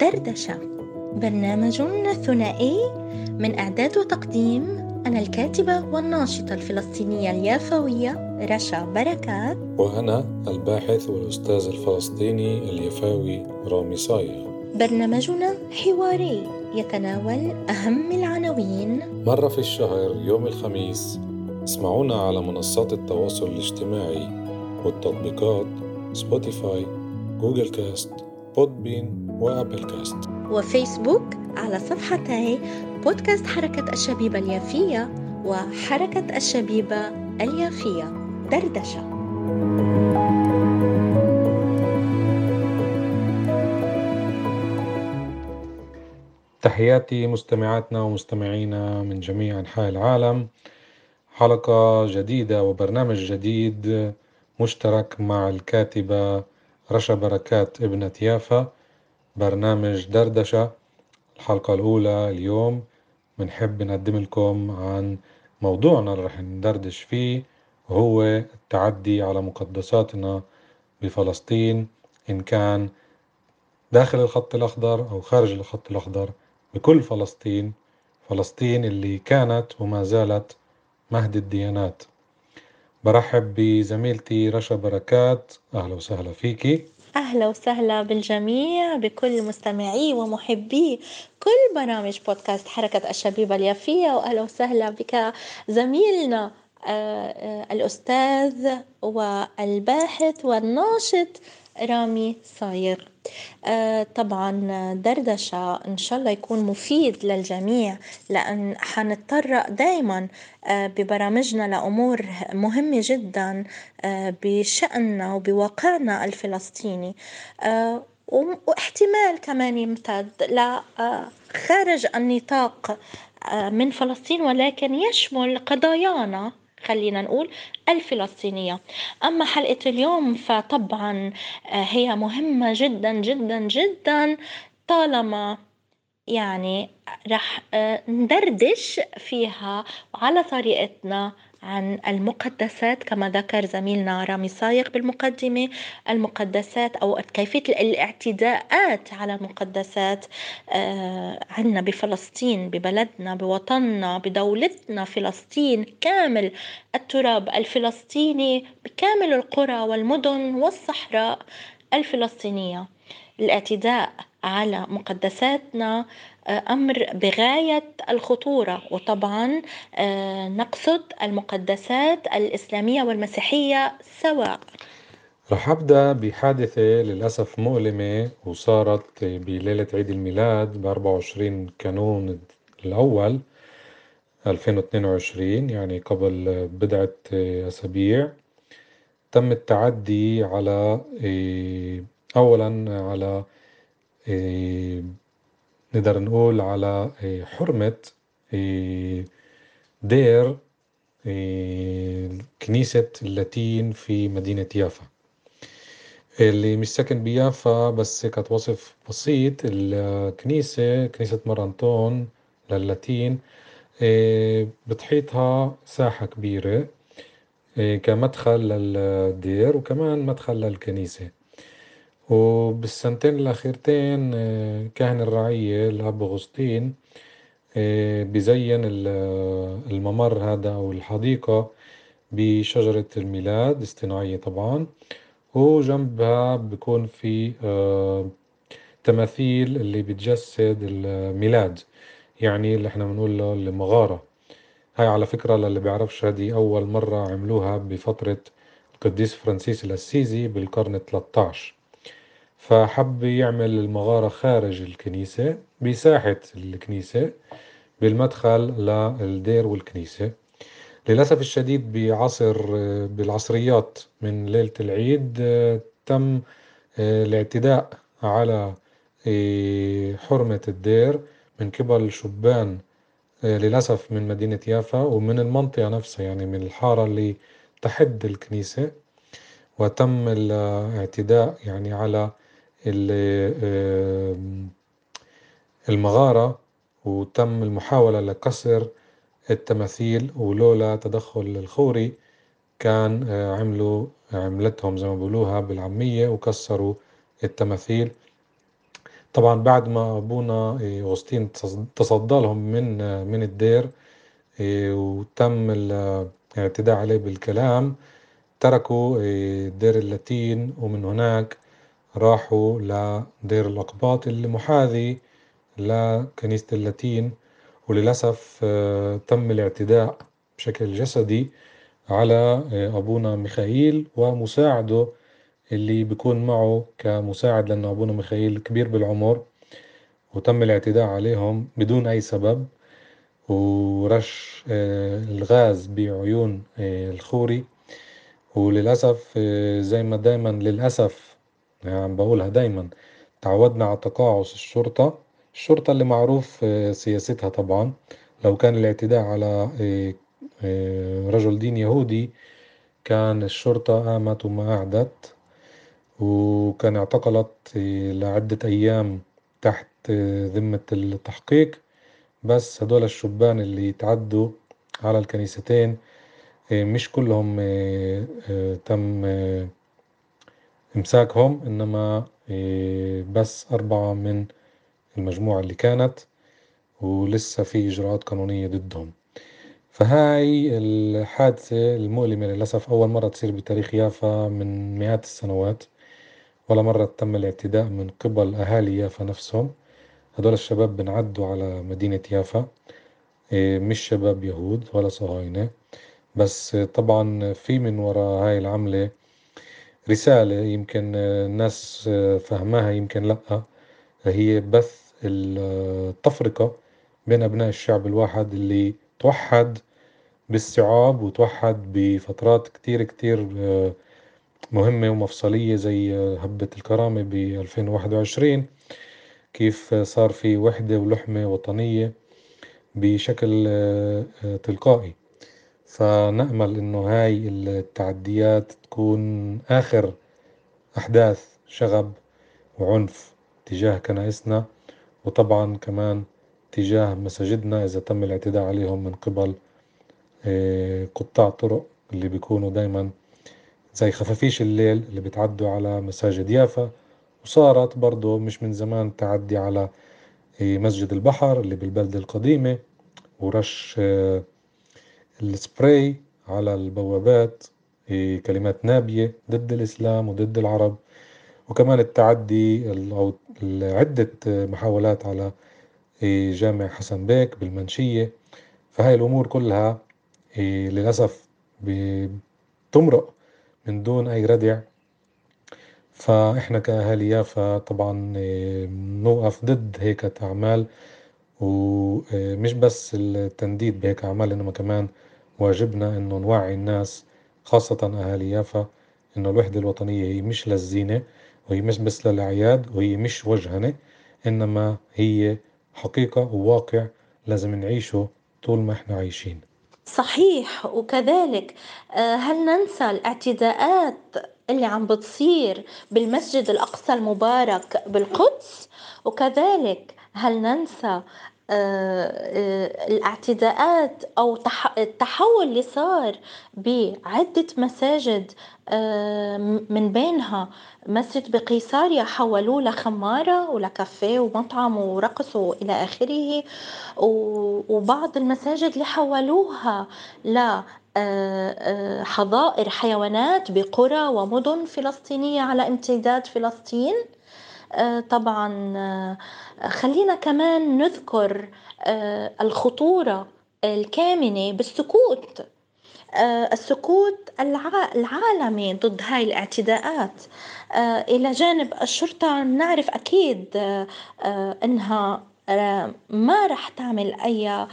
دردشة برنامج ثنائي من إعداد وتقديم أنا الكاتبة والناشطة الفلسطينية اليافوية رشا بركات. وأنا الباحث والأستاذ الفلسطيني اليفاوي رامي صايغ. برنامجنا حواري يتناول أهم العناوين. مرة في الشهر يوم الخميس اسمعونا على منصات التواصل الاجتماعي والتطبيقات Spotify Google Cast Podbean و Apple Cast. وفيسبوك على صفحتي بودكاست حركة الشبيبة اليافية وحركة الشبيبة اليافية دردشة. تحياتي مستمعاتنا ومستمعينا من جميع أنحاء العالم. حلقة جديدة وبرنامج جديد مشترك مع الكاتبة رشا بركات ابنة يافا برنامج دردشة. الحلقة الأولى اليوم بنحب نقدم لكم عن موضوعنا اللي رح ندردش فيه وهو التعدي على مقدساتنا بفلسطين. إن كان داخل الخط الأخضر أو خارج الخط الأخضر بكل فلسطين فلسطين اللي كانت وما زالت مهد الديانات. برحب بزميلتي رشا بركات. أهلا وسهلا فيكي أهلا وسهلا بالجميع بكل مستمعي ومحبي. كل برامج بودكاست حركة الشبيبة اليافية وأهلا وسهلا بك زميلنا آه، آه، الأستاذ والباحث والناشط رامي صاير. آه، طبعا دردشة إن شاء الله يكون مفيد للجميع لأن حنتطرق دايما آه، ببرامجنا لأمور مهمة جدا آه، بشأننا وبواقعنا الفلسطيني. واحتمال كمان يمتد لخارج النطاق من فلسطين ولكن يشمل قضايانا. خلينا نقول الفلسطينية. أما حلقة اليوم فطبعا آه، هي مهمة جدا جدا جدا طالما يعني رح آه، ندردش فيها على طريقتنا عن المقدسات كما ذكر زميلنا رامي صايغ بالمقدمة المقدسات أو كيفية الاعتداءات على المقدسات آه، عنا بفلسطين ببلدنا بوطننا بدولتنا فلسطين كامل التراب الفلسطيني بكامل القرى والمدن والصحراء الفلسطينية. الاعتداء على مقدساتنا أمر بغاية الخطورة وطبعا آه، نقصد المقدسات الإسلامية والمسيحية سواء. رح أبدأ بحادثة للأسف مؤلمة وصارت بليلة عيد الميلاد ب 24 كانون الأول 2022 يعني قبل بضعة أسابيع. تم التعدي على آه، أولا على نقدر نقول على إيه، حرمة إيه، دير إيه، كنيسة اللاتين في مدينة يافا. اللي مش ساكن بيافا بس كانت وصف بسيط الكنيسة كنيسة مرانتون للاتين بتحيطها ساحة كبيرة كمدخل للدير وكمان مدخل للكنيسة. وبالسنتين الأخيرتين آه، كاهن الرعية الأب أغسطين آه، بزين الممر هذا أو الحديقة بشجرة الميلاد اصطناعية طبعا. وجنبها بكون في آه، تماثيل اللي بتجسد الميلاد يعني اللي إحنا بنقول له المغارة. هاي على فكرة للي بيعرفش هذه أول مرة عملوها بفترة القديس فرانسيس الأسيزي بالقرن 13 فحب يعمل المغارة خارج الكنيسة بساحة الكنيسة بالمدخل للدير والكنيسة. للأسف الشديد بعصر بالعصريات من ليلة العيد تم الاعتداء على حرمة الدير من قبل شبان للأسف من مدينة يافا ومن المنطقة نفسها يعني من الحارة اللي تحد الكنيسة. وتم الاعتداء يعني على المغارة وتم المحاولة لكسر التماثيل ولولا تدخل الخوري كان عملوا عملتهم زي ما بيقولوها بالعامية وكسروا التماثيل. طبعا بعد ما أبونا أغسطين تصدى لهم من من الدير وتم الاعتداء عليه بالكلام تركوا دير اللاتين ومن هناك راحوا لدير الأقباط اللي محاذي لكنيسة اللاتين وللأسف تم الاعتداء بشكل جسدي على أبونا ميخائيل ومساعده اللي بيكون معه كمساعد لأن أبونا ميخائيل كبير بالعمر وتم الاعتداء عليهم بدون أي سبب ورش الغاز بعيون الخوري. وللأسف زي ما دايما للأسف يعني بقولها دايما تعودنا على تقاعس الشرطة. الشرطة اللي معروف سياستها طبعا. لو كان الاعتداء على رجل دين يهودي كان الشرطة قامت وما قعدت وكان اعتقلت لعدة أيام تحت ذمة التحقيق. بس هدول الشبان اللي تعدوا على الكنيستين مش كلهم تم إمساكهم إنما بس أربعة من المجموعة اللي كانت ولسه في إجراءات قانونية ضدهم. فهاي الحادثة المؤلمة للأسف أول مرة تصير بتاريخ يافا من مئات السنوات ولا مرة تم الاعتداء من قبل أهالي يافا نفسهم. هدول الشباب بنعدوا على مدينة يافا مش شباب يهود ولا صهاينة. بس طبعا في من وراء هاي العملة رسالة يمكن الناس فهماها يمكن لأ. هي بث التفرقة بين أبناء الشعب الواحد اللي توحد باستيعاب وتوحد بفترات كتير كتير مهمة ومفصلية زي هبة الكرامة ب 2021 كيف صار في وحدة ولحمة وطنية بشكل تلقائي. فنأمل إنه هاي التعديات تكون آخر أحداث شغب وعنف تجاه كنائسنا وطبعا كمان تجاه مساجدنا إذا تم الاعتداء عليهم من قبل قطاع طرق اللي بيكونوا دايما زي خفافيش الليل اللي بتعدوا على مساجد يافا. وصارت برضو مش من زمان تعدي على مسجد البحر اللي بالبلدة القديمة ورش السبراي على البوابات كلمات نابية ضد الإسلام وضد العرب وكمان التعدي أو عدة محاولات على جامع حسن بيك بالمنشية. فهاي الأمور كلها للأسف بتمرق من دون أي ردع. فإحنا كأهالي يافا طبعا نوقف ضد هيك أعمال ومش بس التنديد بهيك أعمال إنما كمان واجبنا إنه نوعي الناس خاصة أهالي يافا إنه الوحدة الوطنية هي مش للزينة وهي مش بس للأعياد وهي مش وجهنة إنما هي حقيقة وواقع لازم نعيشه طول ما إحنا عايشين. صحيح وكذلك هل ننسى الاعتداءات اللي عم بتصير بالمسجد الأقصى المبارك بالقدس؟ وكذلك هل ننسى الاعتداءات أو التحول اللي صار بعدة مساجد من بينها مسجد بقيصاريا حولوه لخمارة ولكافيه ومطعم ورقص وإلى آخره وبعض المساجد اللي حولوها ل حظائر حيوانات بقرى ومدن فلسطينية على امتداد فلسطين. طبعا خلينا كمان نذكر الخطورة الكامنة بالسكوت. السكوت العالمي ضد هاي الاعتداءات. إلى جانب الشرطة نعرف أكيد أنها ما رح تعمل أي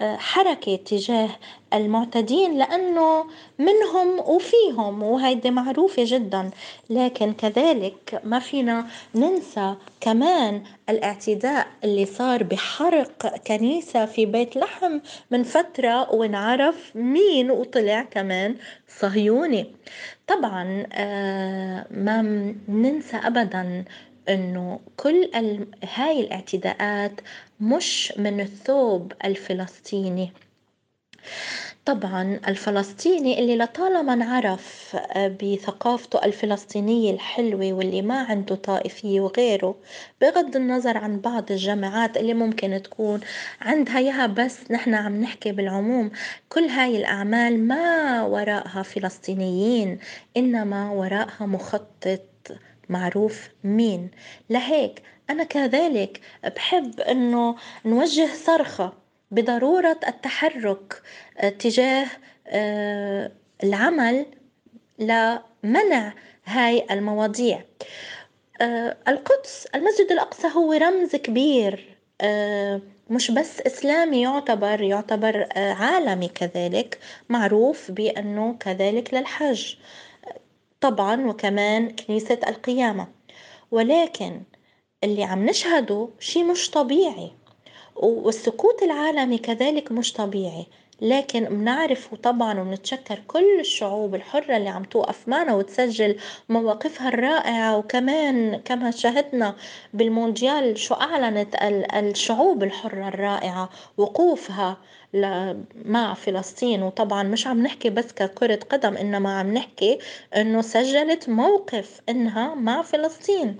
حركة تجاه المعتدين لأنه منهم وفيهم وهيدي معروفة جدا. لكن كذلك ما فينا ننسى كمان الاعتداء اللي صار بحرق كنيسة في بيت لحم من فترة ونعرف مين وطلع كمان صهيوني. طبعا ما ننسى أبدا إنه كل هاي الاعتداءات مش من الثوب الفلسطيني. طبعا الفلسطيني اللي لطالما انعرف آه، بثقافته الفلسطينية الحلوة واللي ما عنده طائفية وغيره بغض النظر عن بعض الجامعات اللي ممكن تكون عندها ياها بس نحن عم نحكي بالعموم كل هاي الأعمال ما وراءها فلسطينيين إنما وراءها مخطط معروف مين. لهيك أنا كذلك بحب إنه نوجه صرخة بضرورة التحرك آه، تجاه آه، العمل لمنع هاي المواضيع. آه، القدس المسجد الأقصى هو رمز كبير مش بس إسلامي يعتبر يعتبر عالمي كذلك معروف بأنه كذلك للحج. طبعا وكمان كنيسة القيامة. ولكن اللي عم نشهده شي مش طبيعي والسكوت العالمي كذلك مش طبيعي. لكن بنعرف طبعا وبنتشكر كل الشعوب الحرة اللي عم توقف معنا وتسجل مواقفها الرائعة. وكمان كما شاهدنا بالمونديال شو أعلنت الشعوب الحرة الرائعة وقوفها مع فلسطين. وطبعا مش عم نحكي بس ككرة قدم إنما عم نحكي إنه سجلت موقف إنها مع فلسطين.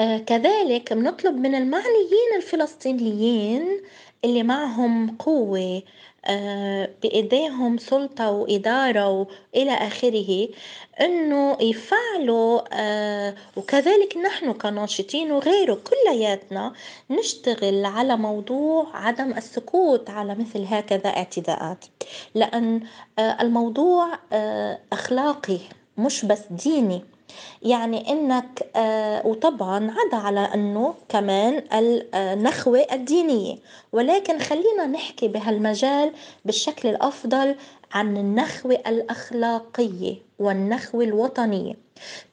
آه كذلك بنطلب من المعنيين الفلسطينيين اللي معهم قوة آه بإيديهم سلطة وإدارة وإلى آخره إنه يفعلوا آه وكذلك نحن كناشطين وغيره كلياتنا نشتغل على موضوع عدم السكوت على مثل هكذا اعتداءات. لأن آه الموضوع أخلاقي مش بس ديني. يعني إنك آه وطبعا عدا على إنه كمان النخوة الدينية. ولكن خلينا نحكي بهالمجال بالشكل الأفضل عن النخوة الأخلاقية والنخوة الوطنية.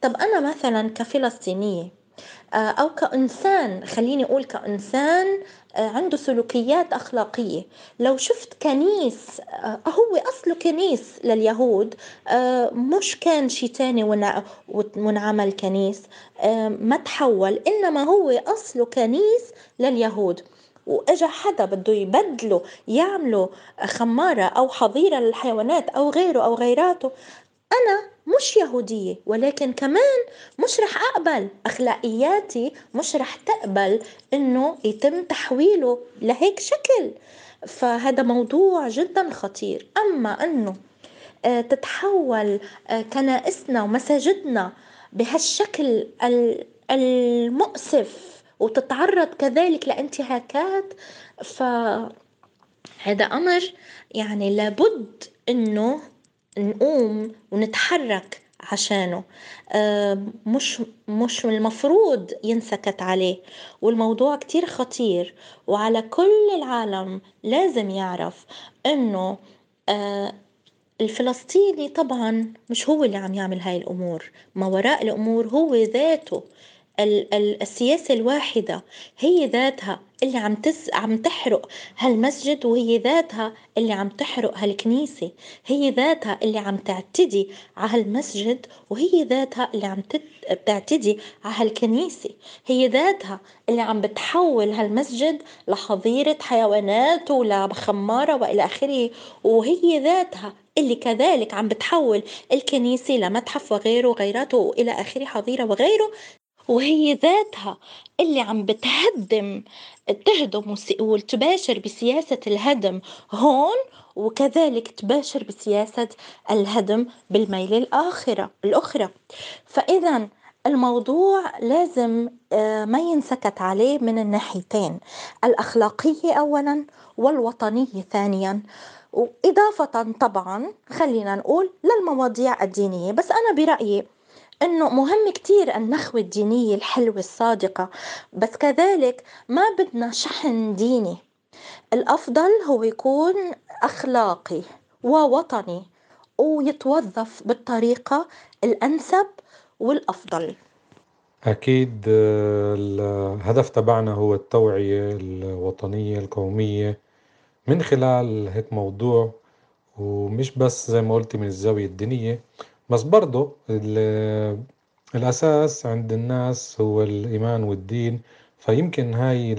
طب أنا مثلا كفلسطينية آه، أو كإنسان خليني أقول كإنسان آه، عنده سلوكيات أخلاقية. لو شفت كنيس آه، هو أصله كنيس لليهود مش كان شي تاني ونعمل كنيس ما تحول إنما هو أصله كنيس لليهود. وإجا حدا بده يبدله يعمله خمارة أو حظيرة للحيوانات أو غيره أو غيراته أنا مش يهودية ولكن كمان مش رح أقبل. أخلاقياتي مش رح تقبل إنه يتم تحويله لهيك شكل. فهذا موضوع جدا خطير. أما إنه آه، تتحول آه، كنائسنا ومساجدنا بهالشكل المؤسف وتتعرض كذلك لانتهاكات فهذا أمر يعني لابد إنه نقوم ونتحرك عشانه. آه، مش مش المفروض ينسكت عليه والموضوع كتير خطير وعلى كل العالم لازم يعرف إنه آه، الفلسطيني طبعا مش هو اللي عم يعمل هاي الأمور. ما وراء الأمور هو ذاته. السياسة الواحدة هي ذاتها اللي عم تس عم تحرق هالمسجد وهي ذاتها اللي عم تحرق هالكنيسة. هي ذاتها اللي عم تعتدي على هالمسجد وهي ذاتها اللي عم بتعتدي على هالكنيسة. هي ذاتها اللي عم بتحول هالمسجد لحظيرة حيوانات ولخمارة وإلى آخره. وهي ذاتها اللي كذلك عم بتحول الكنيسة لمتحف وغيره وغيراته وإلى آخره حظيرة وغيره. وهي ذاتها اللي عم بتهدم تهدم وتباشر بسياسة الهدم هون وكذلك تباشر بسياسة الهدم بالميل الآخرة الأخرى. فإذا الموضوع لازم آه، ما ينسكت عليه من الناحيتين. الأخلاقية أولا والوطنية ثانيا. وإضافة طبعا خلينا نقول للمواضيع الدينية. بس أنا برأيي إنه مهم كتير النخوة الدينية الحلوة الصادقة بس كذلك ما بدنا شحن ديني. الأفضل هو يكون أخلاقي ووطني ويتوظف بالطريقة الأنسب والأفضل. أكيد الهدف تبعنا هو التوعية الوطنية القومية من خلال هيك موضوع ومش بس زي ما قلت من الزاوية الدينية. بس برضه الأساس عند الناس هو الإيمان والدين. فيمكن هاي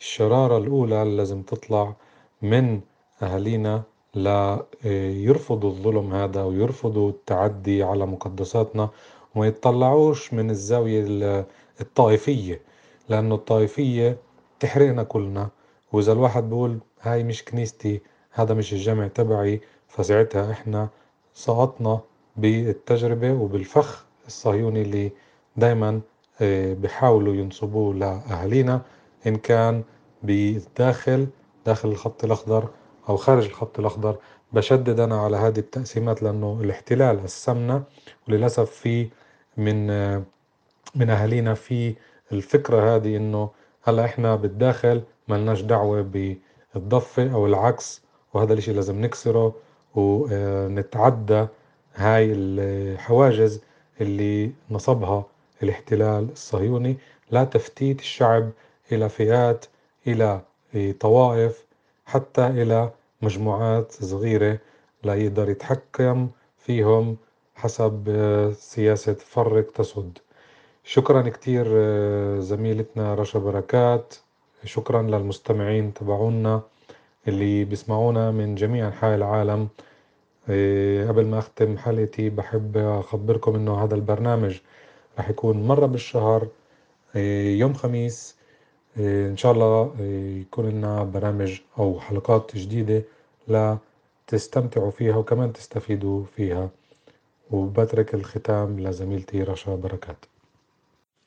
الشرارة الأولى لازم تطلع من أهالينا لا يرفضوا الظلم هذا ويرفضوا التعدي على مقدساتنا وما يتطلعوش من الزاوية الطائفية لأنه الطائفية تحرقنا كلنا. وإذا الواحد بيقول هاي مش كنيستي هذا مش الجمع تبعي فساعتها إحنا سقطنا بالتجربة وبالفخ الصهيوني اللي دايما آه، بيحاولوا ينصبوه لأهالينا إن كان بداخل داخل الخط الأخضر أو خارج الخط الأخضر. بشدد أنا على هذه التقسيمات لأنه الاحتلال قسمنا وللأسف في من آه، من أهالينا في الفكرة هذه إنه هلأ إحنا بالداخل ملناش دعوة بالضفة أو العكس وهذا الإشي لازم نكسره ونتعدى هاي الحواجز اللي نصبها الاحتلال الصهيوني لا تفتيت الشعب إلى فئات إلى طوائف حتى إلى مجموعات صغيرة لا يقدر يتحكم فيهم حسب سياسة فرق تسد شكرا كتير زميلتنا رشا بركات. شكرا للمستمعين تبعونا اللي بيسمعونا من جميع أنحاء العالم. قبل ما أختم حلقتي بحب أخبركم إنه هذا البرنامج رح يكون مرة بالشهر إيه، يوم خميس. إيه، إن شاء الله يكون لنا برامج أو حلقات جديدة لا تستمتعوا فيها وكمان تستفيدوا فيها. وبترك الختام لزميلتي رشا بركات.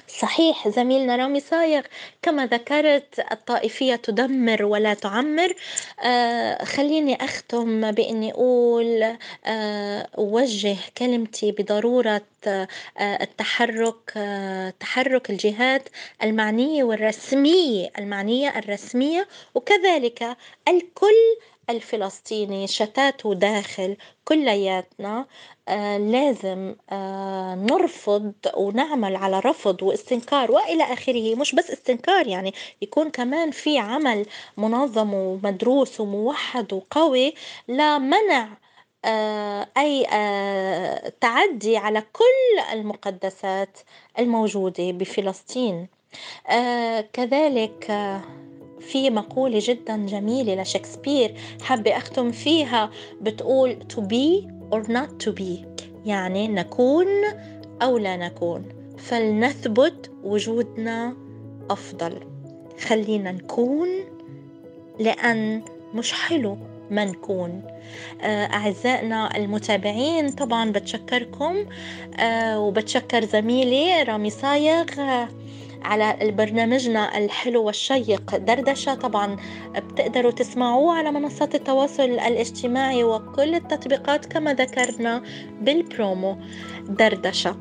صحيح زميلنا رامي صايغ كما ذكرت الطائفية تدمر ولا تعمر. آه خليني أختم بإني أقول آه أوجه كلمتي بضرورة آه التحرك آه تحرك الجهات المعنية والرسمية المعنية الرسمية وكذلك الكل الفلسطيني شتات داخل كلياتنا آه لازم آه نرفض ونعمل على رفض واستنكار وإلى آخره. مش بس استنكار يعني يكون كمان في عمل منظم ومدروس وموحد وقوي لمنع آه آه تعدي على كل المقدسات الموجودة بفلسطين. كذلك في مقولة جدا جميلة لشكسبير حابة أختم فيها بتقول to be or not to be يعني نكون أو لا نكون. فلنثبت وجودنا أفضل. خلينا نكون لأن مش حلو ما نكون. آه، أعزائنا المتابعين طبعا بتشكركم. آه، وبتشكر زميلي رامي صايغ. على برنامجنا الحلو والشيق. دردشة طبعا. بتقدروا تسمعوه على منصات التواصل الاجتماعي وكل التطبيقات كما ذكرنا بالبرومو. دردشة.